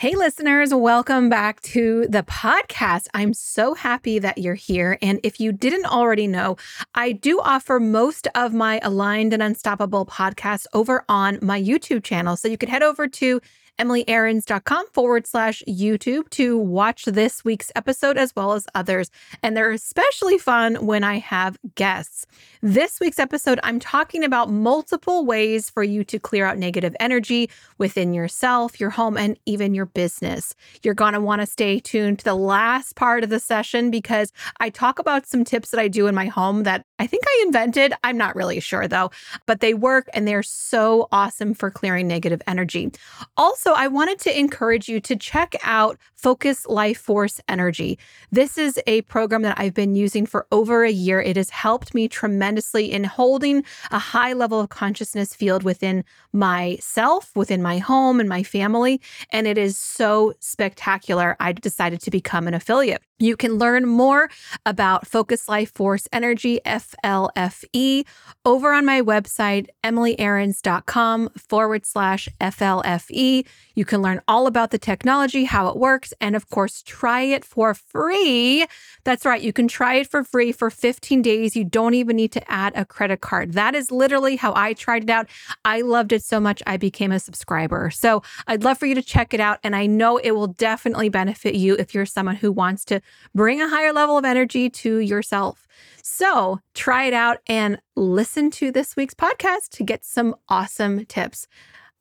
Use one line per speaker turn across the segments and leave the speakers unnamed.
Hey, listeners, welcome back to the podcast. I'm so happy that you're here. And if you didn't already know, I do offer most of my Aligned and Unstoppable podcasts over on my YouTube channel. So you could head over to emilyaarons.com forward slash YouTube to watch this week's episode as well as others. And they're especially fun when I have guests. This week's episode, I'm talking about multiple ways for you to clear out negative energy within yourself, your home, and even your business. You're going to want to stay tuned to the last part of the session because I talk about some tips that I do in my home that I think I invented. I'm not really sure though, but they work and they're so awesome for clearing negative energy. Also, I wanted to encourage you to check out Focus Life Force Energy. This is a program that I've been using for over a year. It has helped me tremendously in holding a high level of consciousness field within myself, within my home and my family. And it is so spectacular. I decided to become an affiliate. You can learn more about Focus Life Force Energy, FLFE, over on my website, emilyaarons.com forward slash FLFE. You can learn all about the technology, how it works, and of course, try it for free. That's right, you can try it for free for 15 days. You don't even need to add a credit card. That is literally how I tried it out. I loved it so much, I became a subscriber. So I'd love for you to check it out. And I know it will definitely benefit you if you're someone who wants to bring a higher level of energy to yourself. So try it out and listen to this week's podcast to get some awesome tips.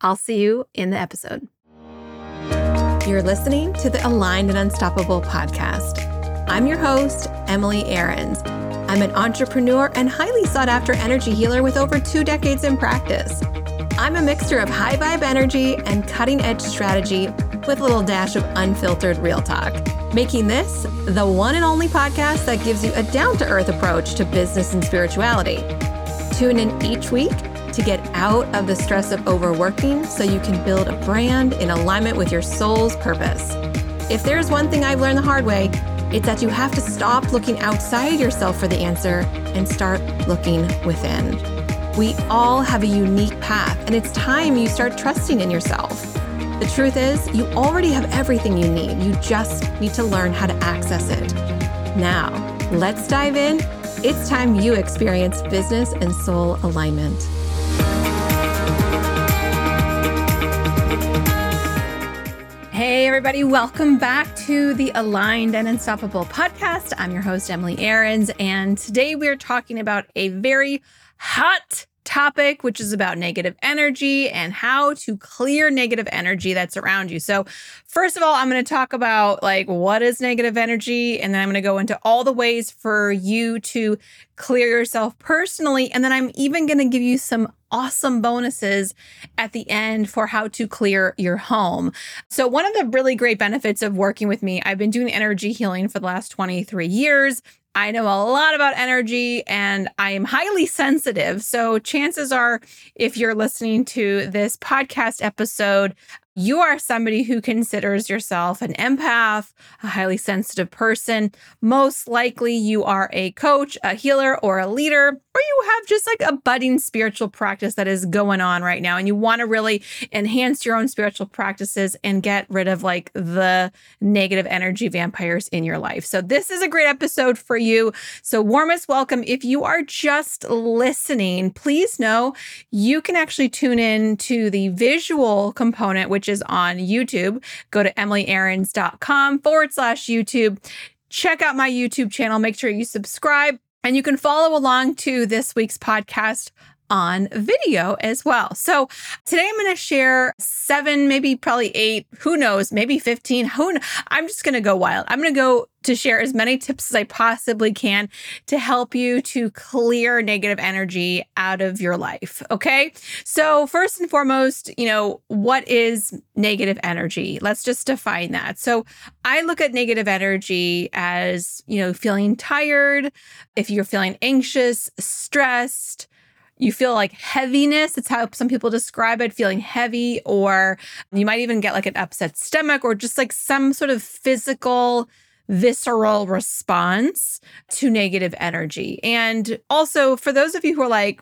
I'll see you in the episode. You're listening to the Aligned and Unstoppable podcast. I'm your host, Emily Aarons. I'm an entrepreneur and highly sought after energy healer with over two decades in practice. I'm a mixture of high vibe energy and cutting edge strategy with a little dash of unfiltered real talk, making this the one and only podcast that gives you a down to earth approach to business and spirituality. Tune in each week to get out of the stress of overworking so you can build a brand in alignment with your soul's purpose. If there's one thing I've learned the hard way, it's that you have to stop looking outside yourself for the answer and start looking within. We all have a unique path, and it's time you start trusting in yourself. The truth is, you already have everything you need. You just need to learn how to access it. Now, let's dive in. It's time you experience business and soul alignment. Hey, everybody, welcome back to the Aligned and Unstoppable podcast. I'm your host, Emily Aarons, and today we're talking about a very hot topic, which is about negative energy and how to clear negative energy that's around you. So, first of all, I'm going to talk about like what is negative energy, and then I'm going to go into all the ways for you to clear yourself personally. And then I'm even going to give you some awesome bonuses at the end for how to clear your home. So, one of the really great benefits of working with me, I've been doing energy healing for the last 23 years. I know a lot about energy and I am highly sensitive. So, chances are, if you're listening to this podcast episode, you are somebody who considers yourself an empath, a highly sensitive person. Most likely, you are a coach, a healer, or a leader, or you have just like a budding spiritual practice that is going on right now. And you want to really enhance your own spiritual practices and get rid of like the negative energy vampires in your life. So, this is a great episode for you. So, warmest welcome. If you are just listening, please know you can actually tune in to the visual component, which is on YouTube. Go to emilyaarons.com forward slash YouTube. Check out my YouTube channel. Make sure you subscribe and you can follow along to this week's podcast on video as well. So today I'm going to share seven, maybe probably eight, who knows, maybe 15. Who kn- I'm just going to go wild. I'm going to go to share as many tips as I possibly can to help you to clear negative energy out of your life. Okay. So, first and foremost, you know, what is negative energy? Let's just define that. So, I look at negative energy as, you know, feeling tired, if you're feeling anxious, stressed, you feel like heaviness. It's how some people describe it, feeling heavy, or you might even get like an upset stomach or just like some sort of physical visceral response to negative energy. And also, for those of you who are like,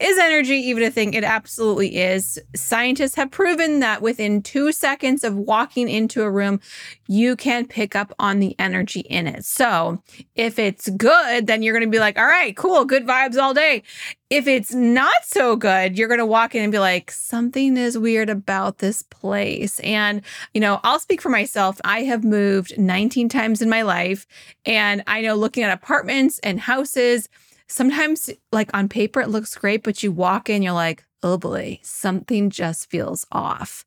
is energy even a thing? It absolutely is. Scientists have proven that within two seconds of walking into a room, you can pick up on the energy in it. So if it's good, then you're going to be like, all right, cool, good vibes all day. If it's not so good, you're going to walk in and be like, something is weird about this place. And, you know, I'll speak for myself. I have moved 19 times in my life. And I know looking at apartments and houses, sometimes like on paper, it looks great, but you walk in, you're like, oh boy, something just feels off.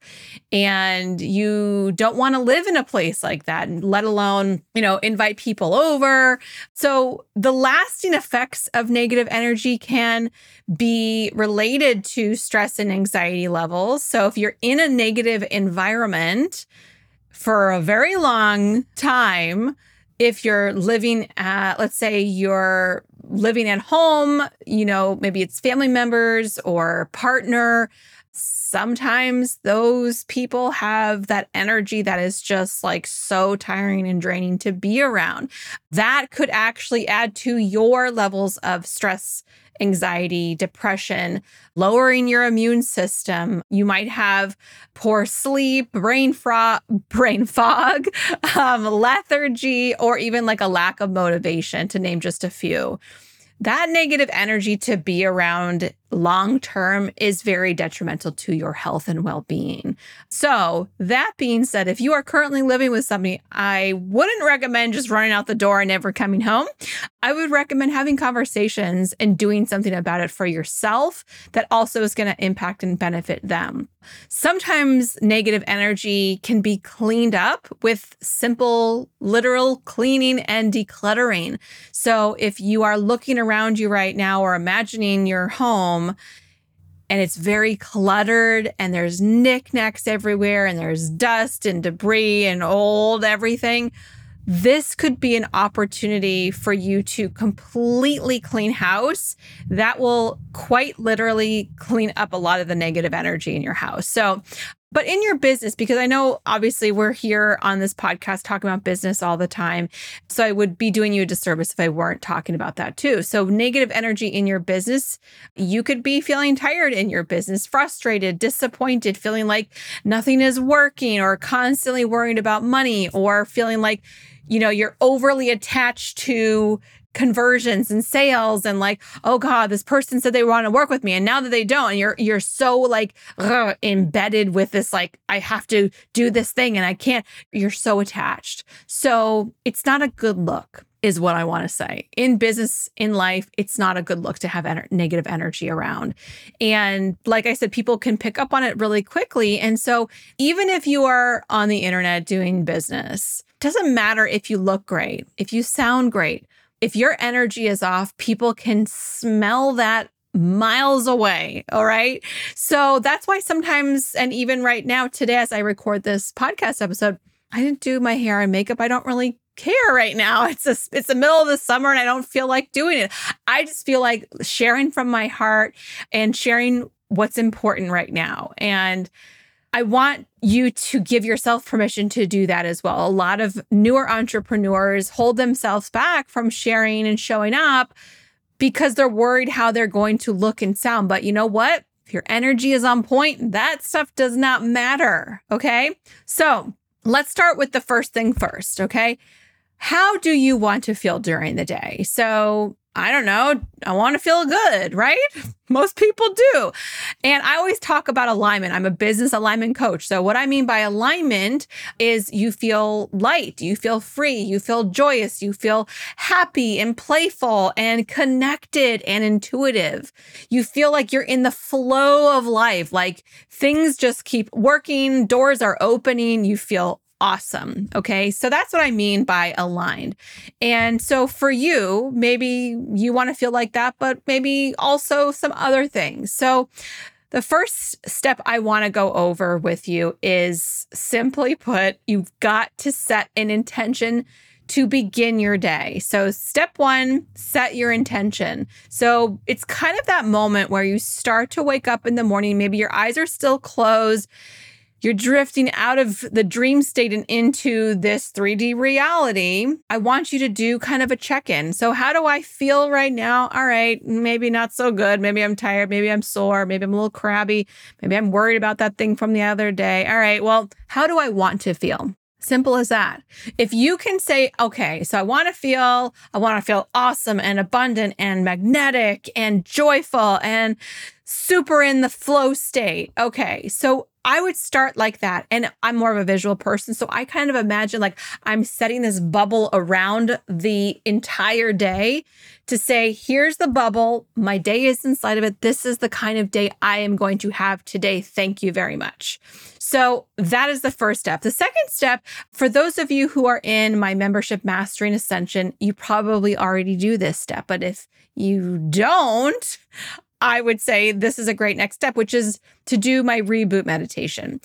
And you don't want to live in a place like that, let alone, you know, invite people over. So the lasting effects of negative energy can be related to stress and anxiety levels. So if you're in a negative environment for a very long time, if you're living at, let's say you're living at home, you know, maybe it's family members or partner. Sometimes those people have that energy that is just like so tiring and draining to be around. That could actually add to your levels of stress anxiety, depression, lowering your immune system. You might have poor sleep, brain, fro- brain fog, um, lethargy, or even like a lack of motivation, to name just a few that negative energy to be around long term is very detrimental to your health and well being. So, that being said, if you are currently living with somebody, I wouldn't recommend just running out the door and never coming home. I would recommend having conversations and doing something about it for yourself that also is going to impact and benefit them. Sometimes negative energy can be cleaned up with simple, literal cleaning and decluttering. So if you are looking around you right now or imagining your home, and it's very cluttered and there's knickknacks everywhere and there's dust and debris and old everything this could be an opportunity for you to completely clean house that will quite literally clean up a lot of the negative energy in your house. So, but in your business, because I know obviously we're here on this podcast talking about business all the time. So I would be doing you a disservice if I weren't talking about that too. So, negative energy in your business, you could be feeling tired in your business, frustrated, disappointed, feeling like nothing is working, or constantly worried about money, or feeling like you know, you're overly attached to conversions and sales and like oh god this person said they want to work with me and now that they don't you're you're so like ugh, embedded with this like i have to do this thing and i can't you're so attached. So it's not a good look is what i want to say. In business in life it's not a good look to have negative energy around. And like i said people can pick up on it really quickly and so even if you are on the internet doing business doesn't matter if you look great, if you sound great, if your energy is off, people can smell that miles away. All right. So that's why sometimes, and even right now, today, as I record this podcast episode, I didn't do my hair and makeup. I don't really care right now. It's a, it's the middle of the summer and I don't feel like doing it. I just feel like sharing from my heart and sharing what's important right now. And I want you to give yourself permission to do that as well. A lot of newer entrepreneurs hold themselves back from sharing and showing up because they're worried how they're going to look and sound. But you know what? If your energy is on point, that stuff does not matter. Okay. So let's start with the first thing first. Okay. How do you want to feel during the day? So I don't know, I want to feel good, right? Most people do. And I always talk about alignment. I'm a business alignment coach. So, what I mean by alignment is you feel light, you feel free, you feel joyous, you feel happy and playful and connected and intuitive. You feel like you're in the flow of life, like things just keep working, doors are opening, you feel awesome. Okay. So that's what I mean by aligned. And so for you, maybe you want to feel like that, but maybe also some other things. So the first step I want to go over with you is simply put, you've got to set an intention to begin your day. So, step one, set your intention. So, it's kind of that moment where you start to wake up in the morning, maybe your eyes are still closed you're drifting out of the dream state and into this 3D reality, I want you to do kind of a check in. So, how do I feel right now? All right, maybe not so good. Maybe I'm tired. Maybe I'm sore. Maybe I'm a little crabby. Maybe I'm worried about that thing from the other day. All right, well, how do I want to feel? Simple as that. If you can say, okay, so I want to feel, I want to feel awesome and abundant and magnetic and joyful and super in the flow state. Okay, so I would start like that. And I'm more of a visual person. So I kind of imagine like I'm setting this bubble around the entire day to say, here's the bubble. My day is inside of it. This is the kind of day I am going to have today. Thank you very much. So that is the first step. The second step, for those of you who are in my membership Mastering Ascension, you probably already do this step. But if you don't, I would say this is a great next step, which is to do my reboot meditation.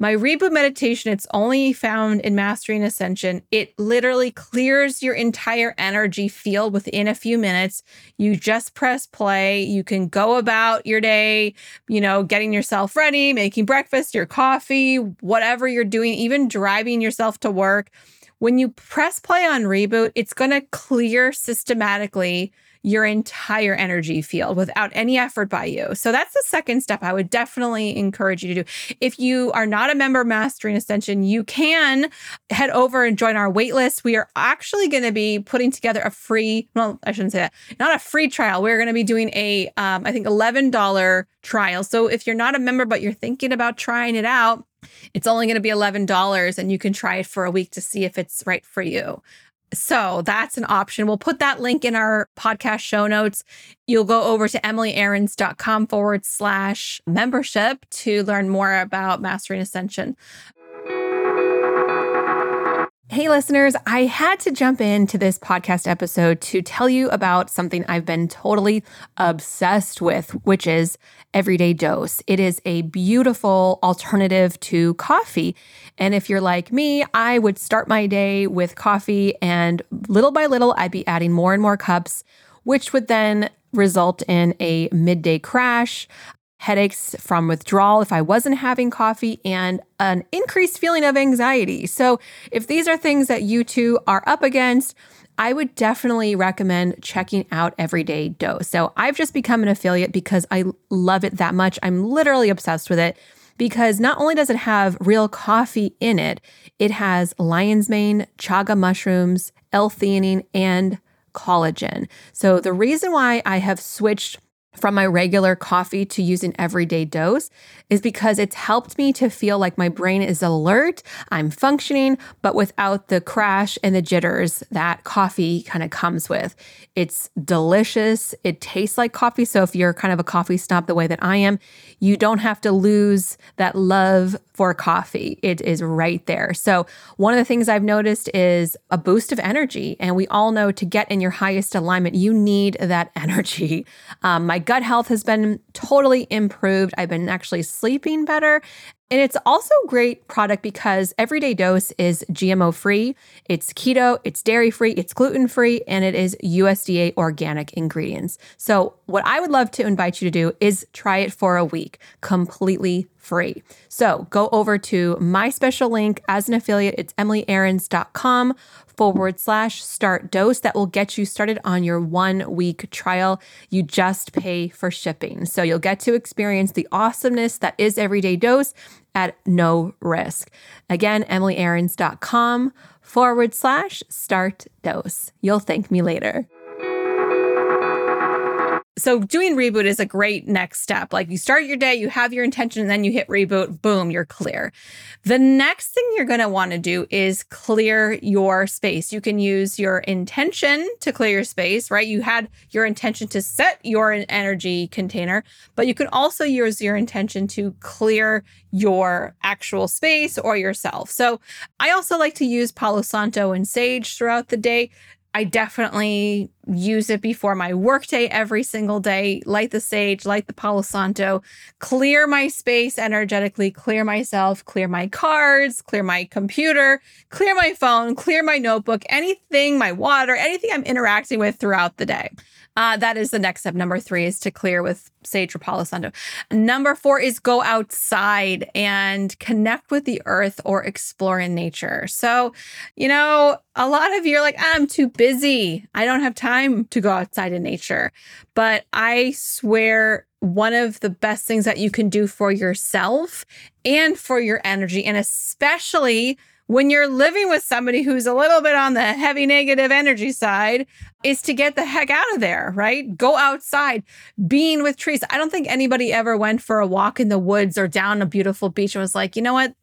My reboot meditation, it's only found in Mastering Ascension. It literally clears your entire energy field within a few minutes. You just press play. You can go about your day, you know, getting yourself ready, making breakfast, your coffee, whatever you're doing, even driving yourself to work. When you press play on reboot, it's going to clear systematically your entire energy field without any effort by you. So that's the second step I would definitely encourage you to do. If you are not a member of Mastering Ascension, you can head over and join our waitlist. We are actually going to be putting together a free, well, I shouldn't say that, not a free trial. We're going to be doing a, um, I think, $11 trial. So if you're not a member, but you're thinking about trying it out, it's only going to be $11 and you can try it for a week to see if it's right for you. So that's an option. We'll put that link in our podcast show notes. You'll go over to emilyaarons.com forward slash membership to learn more about Mastering Ascension. Hey, listeners, I had to jump into this podcast episode to tell you about something I've been totally obsessed with, which is Everyday Dose. It is a beautiful alternative to coffee. And if you're like me, I would start my day with coffee, and little by little, I'd be adding more and more cups, which would then result in a midday crash headaches from withdrawal if I wasn't having coffee, and an increased feeling of anxiety. So, if these are things that you two are up against, I would definitely recommend checking out Everyday Dose. So, I've just become an affiliate because I love it that much. I'm literally obsessed with it because not only does it have real coffee in it, it has lion's mane, chaga mushrooms, L-theanine, and collagen. So, the reason why I have switched from my regular coffee to use an everyday dose is because it's helped me to feel like my brain is alert, I'm functioning, but without the crash and the jitters that coffee kind of comes with. It's delicious. It tastes like coffee. So if you're kind of a coffee snob the way that I am, you don't have to lose that love for coffee. It is right there. So one of the things I've noticed is a boost of energy. And we all know to get in your highest alignment, you need that energy. Um, my gut health has been totally improved. I've been actually sleeping better. And it's also a great product because Everyday Dose is GMO free, it's keto, it's dairy free, it's gluten free, and it is USDA organic ingredients. So, what I would love to invite you to do is try it for a week completely free. So, go over to my special link as an affiliate. It's emilyaarons.com forward slash start dose that will get you started on your one week trial. You just pay for shipping. So you'll get to experience the awesomeness that is everyday dose at no risk. Again, emilyaarons.com forward slash start dose. You'll thank me later so doing reboot is a great next step. Like you start your day, you have your intention, and then you hit reboot, boom, you're clear. The next thing you're going to want to do is clear your space. You can use your intention to clear your space, right? You had your intention to set your energy container, but you can also use your intention to clear your actual space or yourself. So I also like to use Palo Santo and Sage throughout the day. I definitely use it before my workday every single day. Light the sage, light the Palo Santo, clear my space energetically, clear myself, clear my cards, clear my computer, clear my phone, clear my notebook, anything, my water, anything I'm interacting with throughout the day. Uh, that is the next step. Number three is to clear with sage for Palo Santo. Number four is go outside and connect with the earth or explore in nature. So, you know, a lot of you are like, I'm too busy. I don't have time to go outside in nature. But I swear, one of the best things that you can do for yourself and for your energy, and especially when you're living with somebody who's a little bit on the heavy negative energy side is to get the heck out of there, right? Go outside, being with trees. I don't think anybody ever went for a walk in the woods or down a beautiful beach and was like, you know what?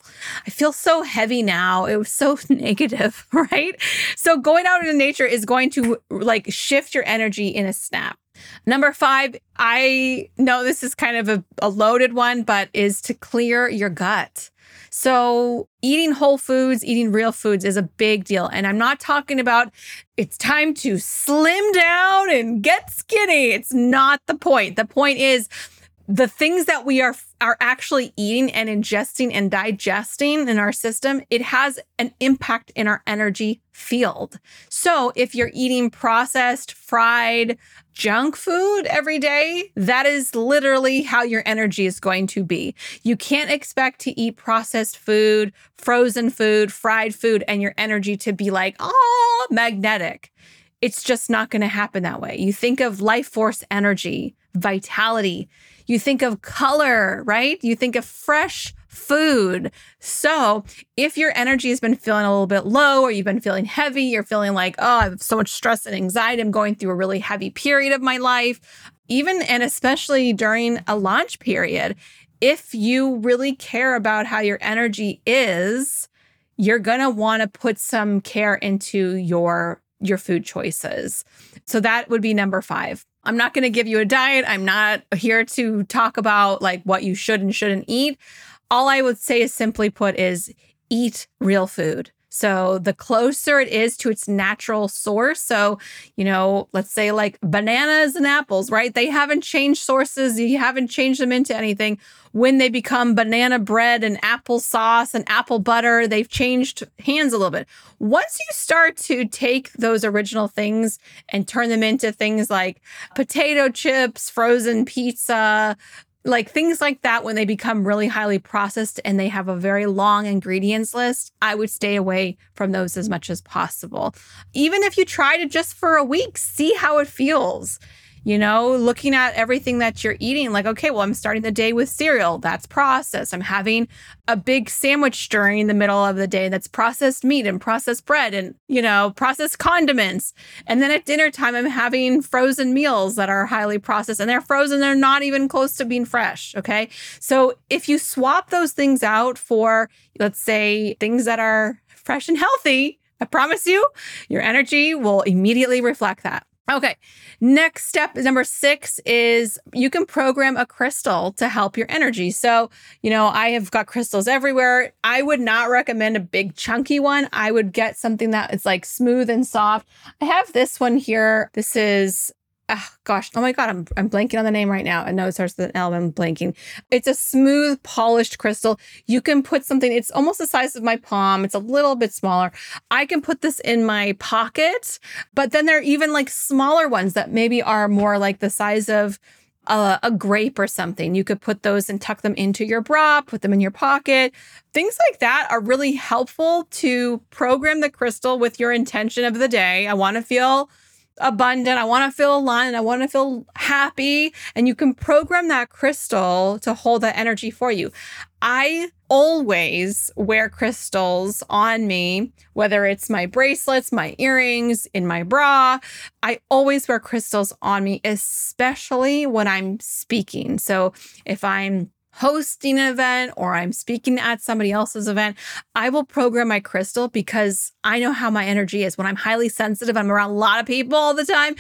I feel so heavy now. It was so negative, right? So going out into nature is going to like shift your energy in a snap. Number five, I know this is kind of a, a loaded one, but is to clear your gut. So, eating whole foods, eating real foods is a big deal. And I'm not talking about it's time to slim down and get skinny. It's not the point. The point is the things that we are are actually eating and ingesting and digesting in our system, it has an impact in our energy field. So, if you're eating processed, fried, junk food every day, that is literally how your energy is going to be. You can't expect to eat processed food, frozen food, fried food, and your energy to be like, oh, magnetic. It's just not going to happen that way. You think of life force energy, vitality. You think of color, right? You think of fresh food. So, if your energy has been feeling a little bit low or you've been feeling heavy, you're feeling like, oh, I have so much stress and anxiety, I'm going through a really heavy period of my life, even and especially during a launch period, if you really care about how your energy is, you're going to want to put some care into your your food choices. So that would be number 5. I'm not going to give you a diet. I'm not here to talk about like what you should and shouldn't eat all I would say is simply put is eat real food. So the closer it is to its natural source. So, you know, let's say like bananas and apples, right? They haven't changed sources. You haven't changed them into anything. When they become banana bread and apple sauce and apple butter, they've changed hands a little bit. Once you start to take those original things and turn them into things like potato chips, frozen pizza, like things like that when they become really highly processed and they have a very long ingredients list i would stay away from those as much as possible. Even if you try to just for a week see how it feels you know, looking at everything that you're eating, like, okay, well, I'm starting the day with cereal. That's processed. I'm having a big sandwich during the middle of the day that's processed meat and processed bread and, you know, processed condiments. And then at dinner time, I'm having frozen meals that are highly processed and they're frozen. They're not even close to being fresh. Okay. So if you swap those things out for, let's say, things that are fresh and healthy, I promise you, your energy will immediately reflect that. Okay. Next step number six is you can program a crystal to help your energy. So, you know, I have got crystals everywhere. I would not recommend a big chunky one. I would get something that is like smooth and soft. I have this one here. This is oh gosh, oh my god, I'm I'm blanking on the name right now. I know it starts with an L. I'm blanking. It's a smooth, polished crystal. You can put something. It's almost the size of my palm. It's a little bit smaller. I can put this in my pocket, but then there are even like smaller ones that maybe are more like the size of. A, a, grape or something. You could put those and tuck them into your bra, put them in your pocket. Things like that are really helpful to program the crystal with your intention of the day. I want to feel abundant. I want to feel aligned. I want to feel happy. And you can program that crystal to hold that energy for you. I always wear crystals on me, whether it's my bracelets, my earrings, in my bra. I always wear crystals on me, especially when I'm speaking. So if I'm hosting an event or I'm speaking at somebody else's event, I will program my crystal because I know how my energy is. When I'm highly sensitive, I'm around a lot of people all the time.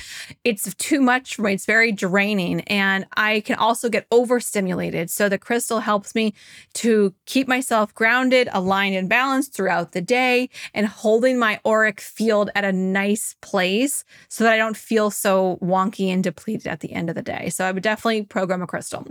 It's too much for me. It's very draining. And I can also get overstimulated. So the crystal helps me to keep myself grounded, aligned, and balanced throughout the day and holding my auric field at a nice place so that I don't feel so wonky and depleted at the end of the day. So I would definitely program a crystal.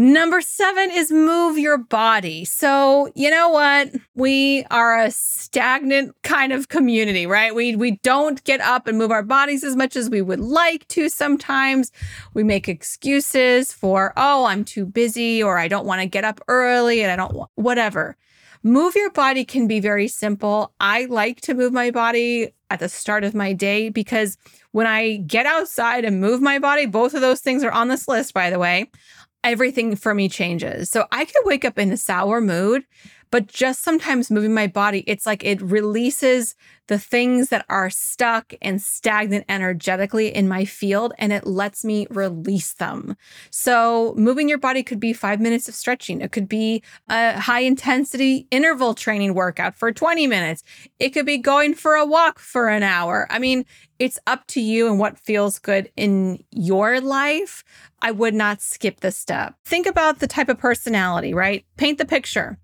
Number seven is move your body. So, you know what? We are a stagnant kind of community, right? We, we don't get up and move our bodies as much as we would like to sometimes. We make excuses for, oh, I'm too busy or I don't want to get up early and I don't want whatever. Move your body can be very simple. I like to move my body at the start of my day because when I get outside and move my body, both of those things are on this list, by the way everything for me changes. So I could wake up in a sour mood, but just sometimes moving my body, it's like it releases the things that are stuck and stagnant energetically in my field and it lets me release them. So, moving your body could be five minutes of stretching, it could be a high intensity interval training workout for 20 minutes, it could be going for a walk for an hour. I mean, it's up to you and what feels good in your life. I would not skip this step. Think about the type of personality, right? Paint the picture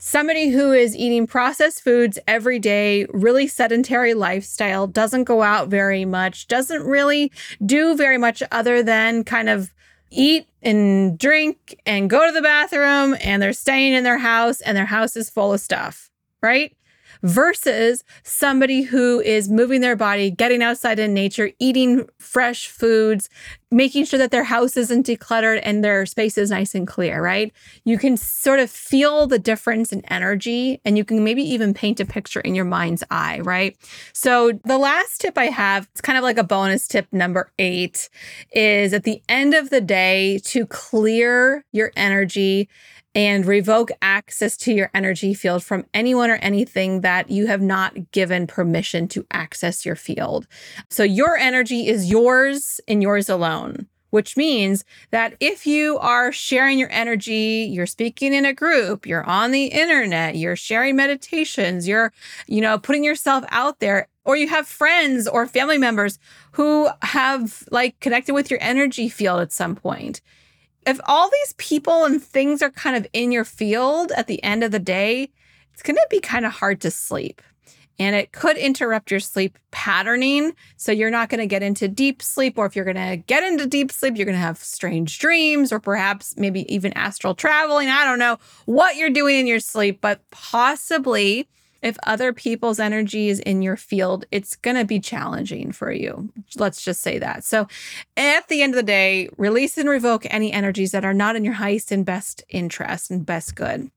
somebody who is eating processed foods every day, really sedentary lifestyle, doesn't go out very much, doesn't really do very much other than kind of eat and drink and go to the bathroom and they're staying in their house and their house is full of stuff, right? Versus somebody who is moving their body, getting outside in nature, eating fresh foods, making sure that their house isn't decluttered and their space is nice and clear, right? You can sort of feel the difference in energy and you can maybe even paint a picture in your mind's eye, right? So the last tip I have, it's kind of like a bonus tip number eight, is at the end of the day to clear your energy and revoke access to your energy field from anyone or anything that you have not given permission to access your field. So your energy is yours and yours alone. Which means that if you are sharing your energy, you're speaking in a group, you're on the internet, you're sharing meditations, you're, you know, putting yourself out there, or you have friends or family members who have like connected with your energy field at some point if all these people and things are kind of in your field at the end of the day, it's going to be kind of hard to sleep. And it could interrupt your sleep patterning. So you're not going to get into deep sleep. Or if you're going to get into deep sleep, you're going to have strange dreams or perhaps maybe even astral traveling. I don't know what you're doing in your sleep, but possibly if other people's energy is in your field, it's going to be challenging for you. Let's just say that. So, at the end of the day, release and revoke any energies that are not in your highest and best interest and best good.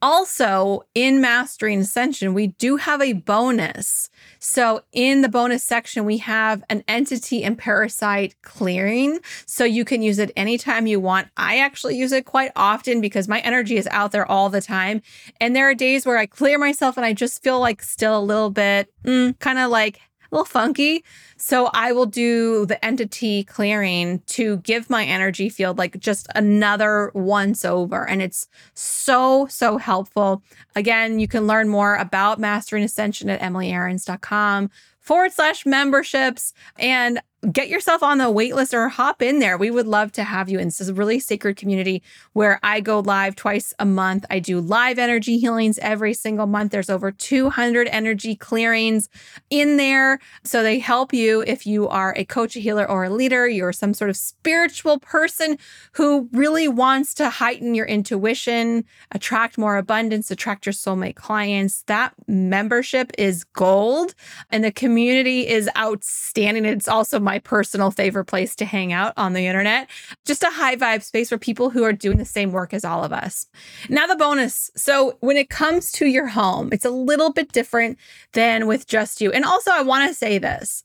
Also, in Mastering Ascension, we do have a bonus. So, in the bonus section, we have an entity and parasite clearing. So, you can use it anytime you want. I actually use it quite often because my energy is out there all the time. And there are days where I clear myself and I just feel like still a little bit mm, kind of like a little funky. So I will do the entity clearing to give my energy field like just another once over. And it's so, so helpful. Again, you can learn more about Mastering Ascension at emilyaarons.com forward slash memberships. And get yourself on the waitlist or hop in there. We would love to have you. And this is a really sacred community where I go live twice a month. I do live energy healings every single month. There's over 200 energy clearings in there. So they help you if you are a coach, a healer, or a leader. You're some sort of spiritual person who really wants to heighten your intuition, attract more abundance, attract your soulmate clients. That membership is gold and the community is outstanding. It's also my personal favorite place to hang out on the internet. Just a high vibe space for people who are doing the same work as all of us. Now, the bonus. So, when it comes to your home, it's a little bit different than with just you. And also, I want to say this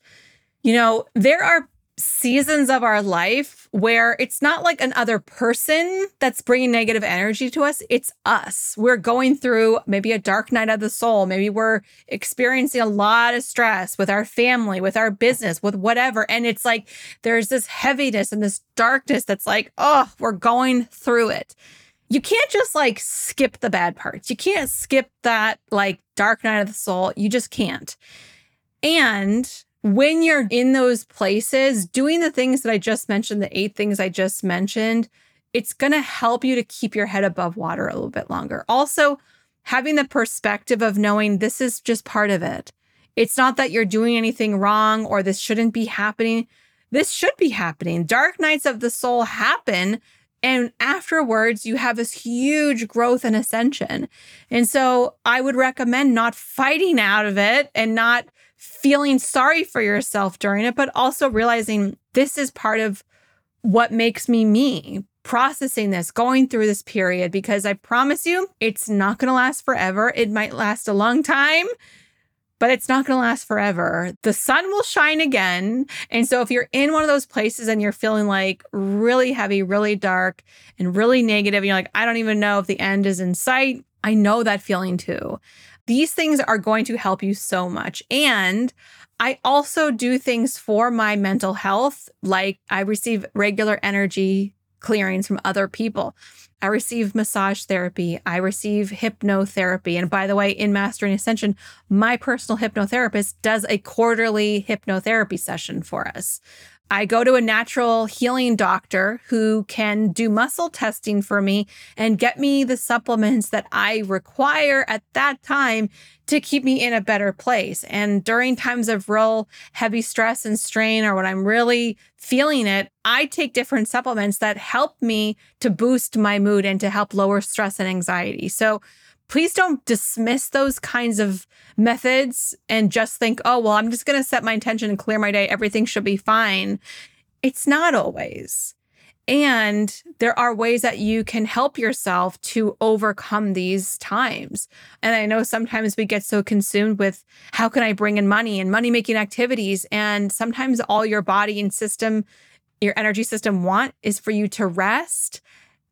you know, there are seasons of our life where it's not like another person that's bringing negative energy to us. It's us. We're going through maybe a dark night of the soul. Maybe we're experiencing a lot of stress with our family, with our business, with whatever. And it's like there's this heaviness and this darkness that's like, oh, we're going through it. You can't just like skip the bad parts. You can't skip that like dark night of the soul. You just can't. And when you're in those places, doing the things that I just mentioned, the eight things I just mentioned, it's going to help you to keep your head above water a little bit longer. Also, having the perspective of knowing this is just part of it. It's not that you're doing anything wrong or this shouldn't be happening. This should be happening. Dark nights of the soul happen And afterwards, you have this huge growth and ascension. And so I would recommend not fighting out of it and not feeling sorry for yourself during it, but also realizing this is part of what makes me me, processing this, going through this period, because I promise you, it's not going to last forever. It might last a long time, but it's not going to last forever. The sun will shine again. And so if you're in one of those places and you're feeling like really heavy, really dark, and really negative, and you're like, I don't even know if the end is in sight, I know that feeling too. These things are going to help you so much. And I also do things for my mental health, like I receive regular energy clearings from other people. I receive massage therapy. I receive hypnotherapy. And by the way, in Mastering Ascension, my personal hypnotherapist does a quarterly hypnotherapy session for us. I go to a natural healing doctor who can do muscle testing for me and get me the supplements that I require at that time to keep me in a better place. And during times of real heavy stress and strain, or when I'm really feeling it, I take different supplements that help me to boost my mood and to help lower stress and anxiety. So please don't dismiss those kinds of methods and just think, oh, well, I'm just going to set my intention and clear my day. Everything should be fine. It's not always. And there are ways that you can help yourself to overcome these times. And I know sometimes we get so consumed with how can I bring in money and money making activities. And sometimes all your body and system, your energy system want is for you to rest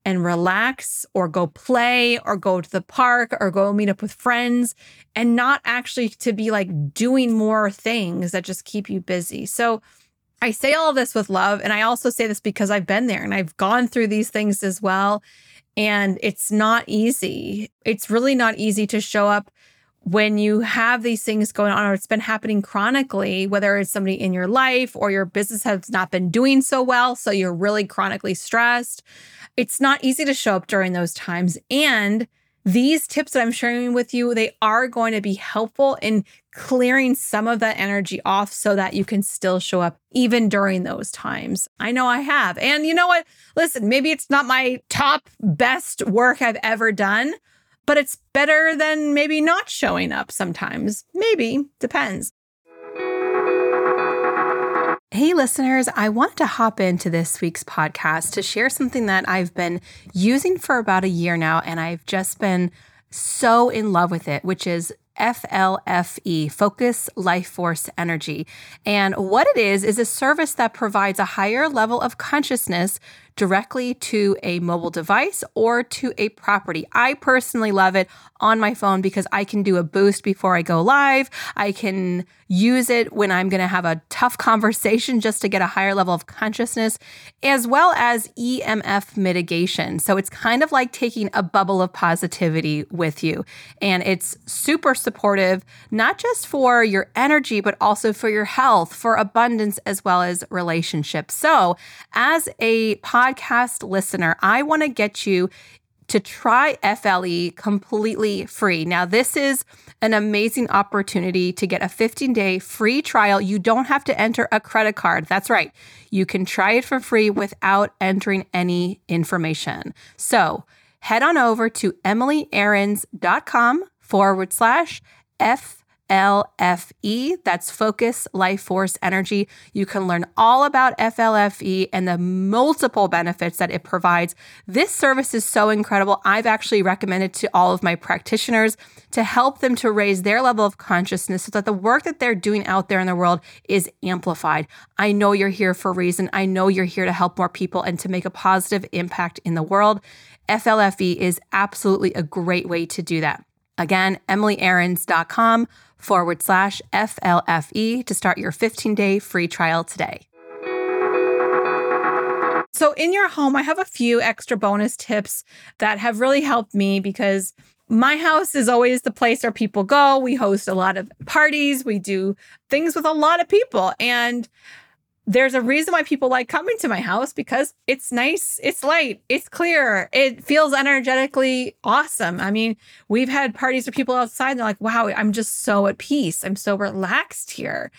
and relax or go play or go to the park or go meet up with friends and not actually to be like doing more things that just keep you busy. So I say all of this with love. And I also say this because I've been there and I've gone through these things as well. And it's not easy. It's really not easy to show up when you have these things going on or it's been happening chronically, whether it's somebody in your life or your business has not been doing so well. So you're really chronically stressed. It's not easy to show up during those times. And these tips that I'm sharing with you, they are going to be helpful in clearing some of that energy off so that you can still show up even during those times. I know I have. And you know what? Listen, maybe it's not my top best work I've ever done, but it's better than maybe not showing up sometimes. Maybe, depends. Hey, listeners, I wanted to hop into this week's podcast to share something that I've been using for about a year now, and I've just been so in love with it, which is FLFE, Focus Life Force Energy. And what it is, is a service that provides a higher level of consciousness directly to a mobile device or to a property. I personally love it on my phone because I can do a boost before I go live. I can use it when I'm going to have a tough conversation just to get a higher level of consciousness, as well as EMF mitigation. So it's kind of like taking a bubble of positivity with you. And it's super supportive, not just for your energy, but also for your health, for abundance, as well as relationships. So, as a podcast listener, I want to get you to try FLE completely free. Now, this is an amazing opportunity to get a 15 day free trial. You don't have to enter a credit card. That's right. You can try it for free without entering any information. So head on over to emilyaarons.com forward slash F FLFE. That's Focus Life Force Energy. You can learn all about FLFE and the multiple benefits that it provides. This service is so incredible. I've actually recommended to all of my practitioners to help them to raise their level of consciousness so that the work that they're doing out there in the world is amplified. I know you're here for a reason. I know you're here to help more people and to make a positive impact in the world. FLFE is absolutely a great way to do that. Again, emilyaarons.com forward slash FLFE to start your 15 day free trial today. So, in your home, I have a few extra bonus tips that have really helped me because my house is always the place where people go. We host a lot of parties, we do things with a lot of people. And there's a reason why people like coming to my house because it's nice, it's light, it's clear, it feels energetically awesome. I mean, we've had parties where people outside, they're like, wow, I'm just so at peace. I'm so relaxed here.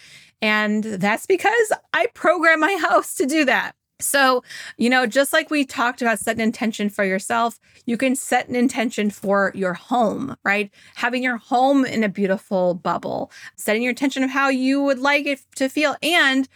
And that's because I program my house to do that. So, you know, just like we talked about setting intention for yourself, you can set an intention for your home, right? Having your home in a beautiful bubble, setting your intention of how you would like it to feel and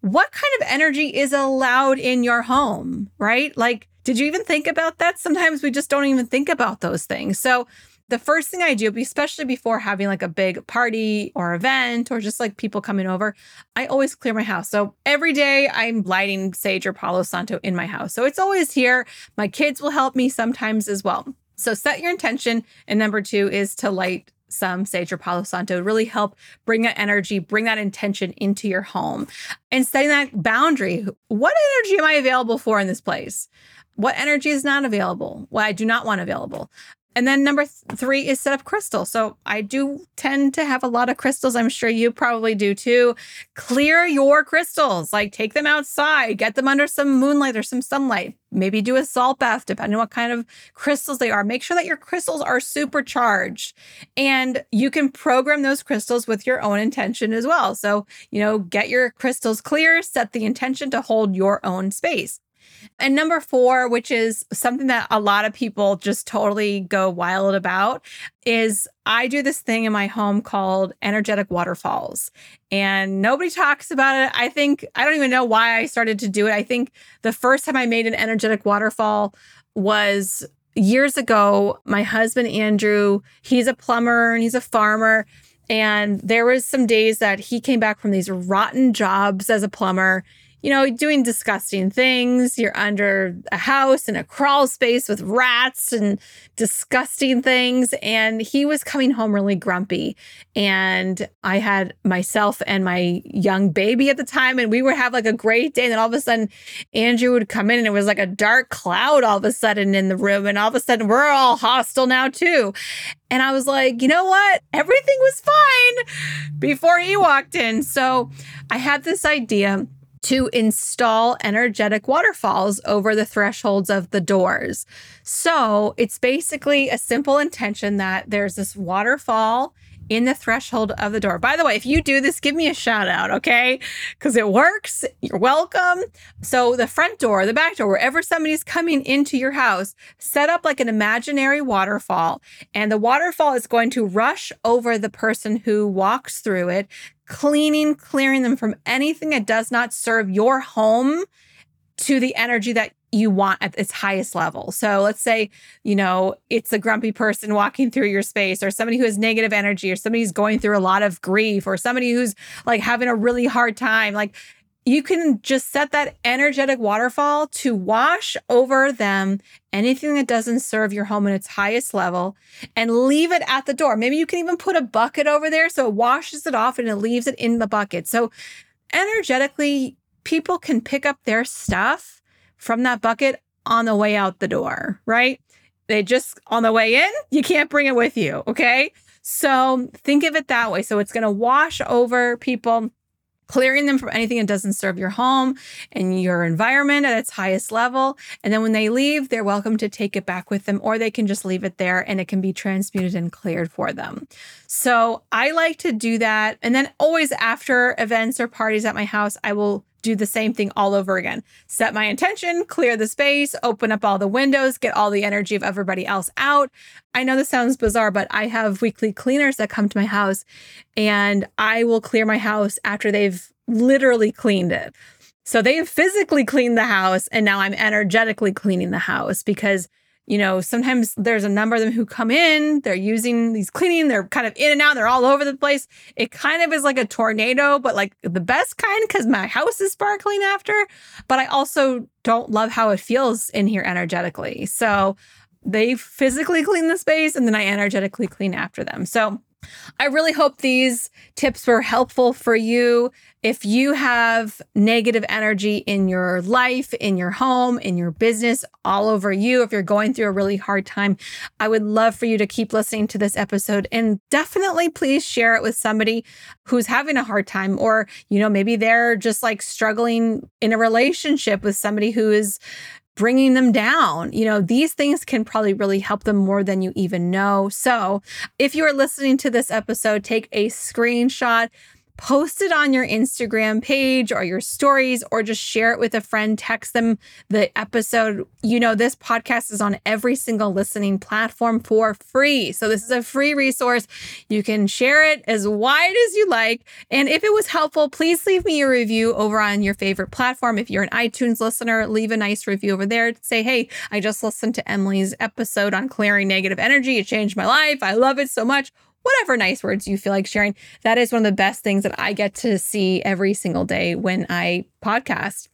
what kind of energy is allowed in your home, right? Like, did you even think about that? Sometimes we just don't even think about those things. So, the first thing I do, especially before having like a big party or event or just like people coming over, I always clear my house. So every day I'm lighting sage or Palo Santo in my house. So it's always here. My kids will help me sometimes as well. So set your intention. And number two is to light some sage or Palo Santo really help bring that energy, bring that intention into your home and setting that boundary. What energy am I available for in this place? What energy is not available? What I do not want available. And then number th- three is set up crystals. So I do tend to have a lot of crystals. I'm sure you probably do too. Clear your crystals, like take them outside, get them under some moonlight or some sunlight. Maybe do a salt bath, depending on what kind of crystals they are. Make sure that your crystals are supercharged. And you can program those crystals with your own intention as well. So, you know, get your crystals clear, set the intention to hold your own space. And number four, which is something that a lot of people just totally go wild about, is I do this thing in my home called energetic waterfalls. And nobody talks about it. I think, I don't even know why I started to do it. I think the first time I made an energetic waterfall was years ago. My husband, Andrew, he's a plumber and he's a farmer. And there was some days that he came back from these rotten jobs as a plumber you know, doing disgusting things. You're under a house in a crawl space with rats and disgusting things. And he was coming home really grumpy. And I had myself and my young baby at the time, and we would have like a great day. And then all of a sudden, Andrew would come in and it was like a dark cloud all of a sudden in the room. And all of a sudden, we're all hostile now, too. And I was like, you know what? Everything was fine before he walked in. So I had this idea to install energetic waterfalls over the thresholds of the doors. So it's basically a simple intention that there's this waterfall in the threshold of the door. By the way, if you do this, give me a shout out, okay? Because it works. You're welcome. So, the front door, the back door, wherever somebody's coming into your house, set up like an imaginary waterfall. And the waterfall is going to rush over the person who walks through it, cleaning, clearing them from anything that does not serve your home to the energy that you want at its highest level. So let's say, you know, it's a grumpy person walking through your space or somebody who has negative energy or somebody who's going through a lot of grief or somebody who's like having a really hard time. Like you can just set that energetic waterfall to wash over them anything that doesn't serve your home in its highest level and leave it at the door. Maybe you can even put a bucket over there so it washes it off and it leaves it in the bucket. So, energetically, people can pick up their stuff from that bucket on the way out the door, right? They just on the way in, you can't bring it with you. Okay. So, think of it that way. So, it's going to wash over people clearing them from anything that doesn't serve your home and your environment at its highest level. And then when they leave, they're welcome to take it back with them, or they can just leave it there and it can be transmuted and cleared for them. So I like to do that. And then always after events or parties at my house, I will do the same thing all over again. Set my intention, clear the space, open up all the windows, get all the energy of everybody else out. I know this sounds bizarre, but I have weekly cleaners that come to my house and I will clear my house after they've literally cleaned it. So they have physically cleaned the house and now I'm energetically cleaning the house because you know, sometimes there's a number of them who come in, they're using these cleaning, they're kind of in and out, they're all over the place. It kind of is like a tornado, but like the best kind because my house is sparkling after. But I also don't love how it feels in here energetically. So they physically clean the space and then I energetically clean after them. So I really hope these tips were helpful for you. If you have negative energy in your life, in your home, in your business, all over you, if you're going through a really hard time, I would love for you to keep listening to this episode and definitely please share it with somebody who's having a hard time or, you know, maybe they're just like struggling in a relationship with somebody who is bringing them down. You know, these things can probably really help them more than you even know. So, if you are listening to this episode, take a screenshot post it on your Instagram page or your stories, or just share it with a friend. Text them the episode. You know, this podcast is on every single listening platform for free. So, this is a free resource. You can share it as wide as you like. And if it was helpful, please leave me a review over on your favorite platform. If you're an iTunes listener, leave a nice review over there. Say, hey, I just listened to Emily's episode on clearing negative energy. It changed my life. I love it so much whatever nice words you feel like sharing. That is one of the best things that I get to see every single day when I podcast.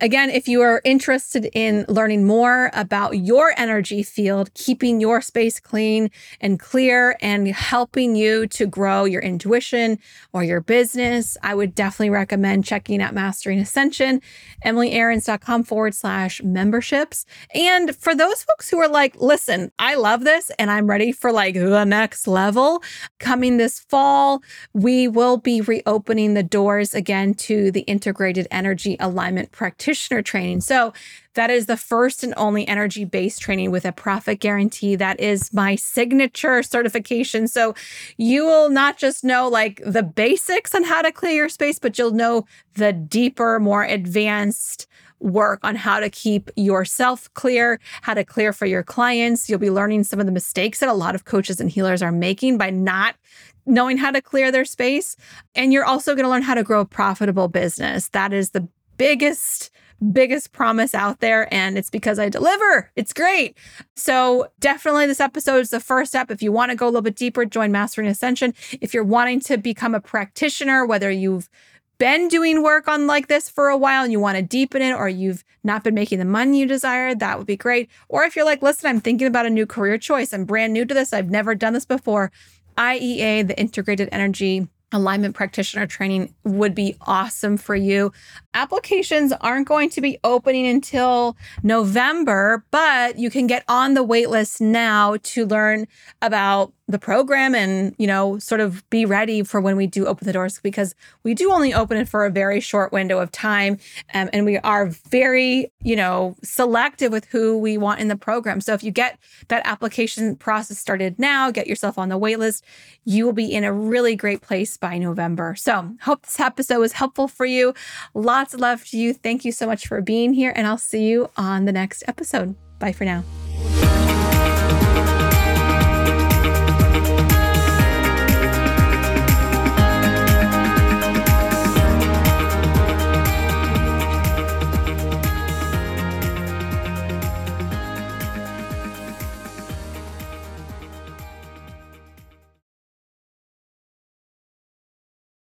Again, if you are interested in learning more about your energy field, keeping your space clean and clear, and helping you to grow your intuition or your business, I would definitely recommend checking out Mastering Ascension, emilyaarons.com forward slash memberships. And for those folks who are like, listen, I love this and I'm ready for like the next level, coming this fall, we will be reopening the doors again to the integrated energy energy alignment practitioner training. So, that is the first and only energy based training with a profit guarantee. That is my signature certification. So, you will not just know like the basics on how to clear your space, but you'll know the deeper, more advanced work on how to keep yourself clear, how to clear for your clients. You'll be learning some of the mistakes that a lot of coaches and healers are making by not knowing how to clear their space. And you're also going to learn how to grow a profitable business. That is the biggest biggest promise out there and it's because I deliver. It's great. So, definitely this episode is the first step. If you want to go a little bit deeper, join Mastering Ascension. If you're wanting to become a practitioner, whether you've been doing work on like this for a while and you want to deepen it or you've not been making the money you desire, that would be great. Or if you're like, listen, I'm thinking about a new career choice. I'm brand new to this. I've never done this before. IEA, the Integrated Energy alignment practitioner training would be awesome for you. Applications aren't going to be opening until November, but you can get on the waitlist now to learn about the program and, you know, sort of be ready for when we do open the doors because we do only open it for a very short window of time. Um, and we are very, you know, selective with who we want in the program. So if you get that application process started now, get yourself on the waitlist, you will be in a really great place by November. So hope this episode was helpful for you. Lots of love to you. Thank you so much for being here. And I'll see you on the next episode. Bye for now.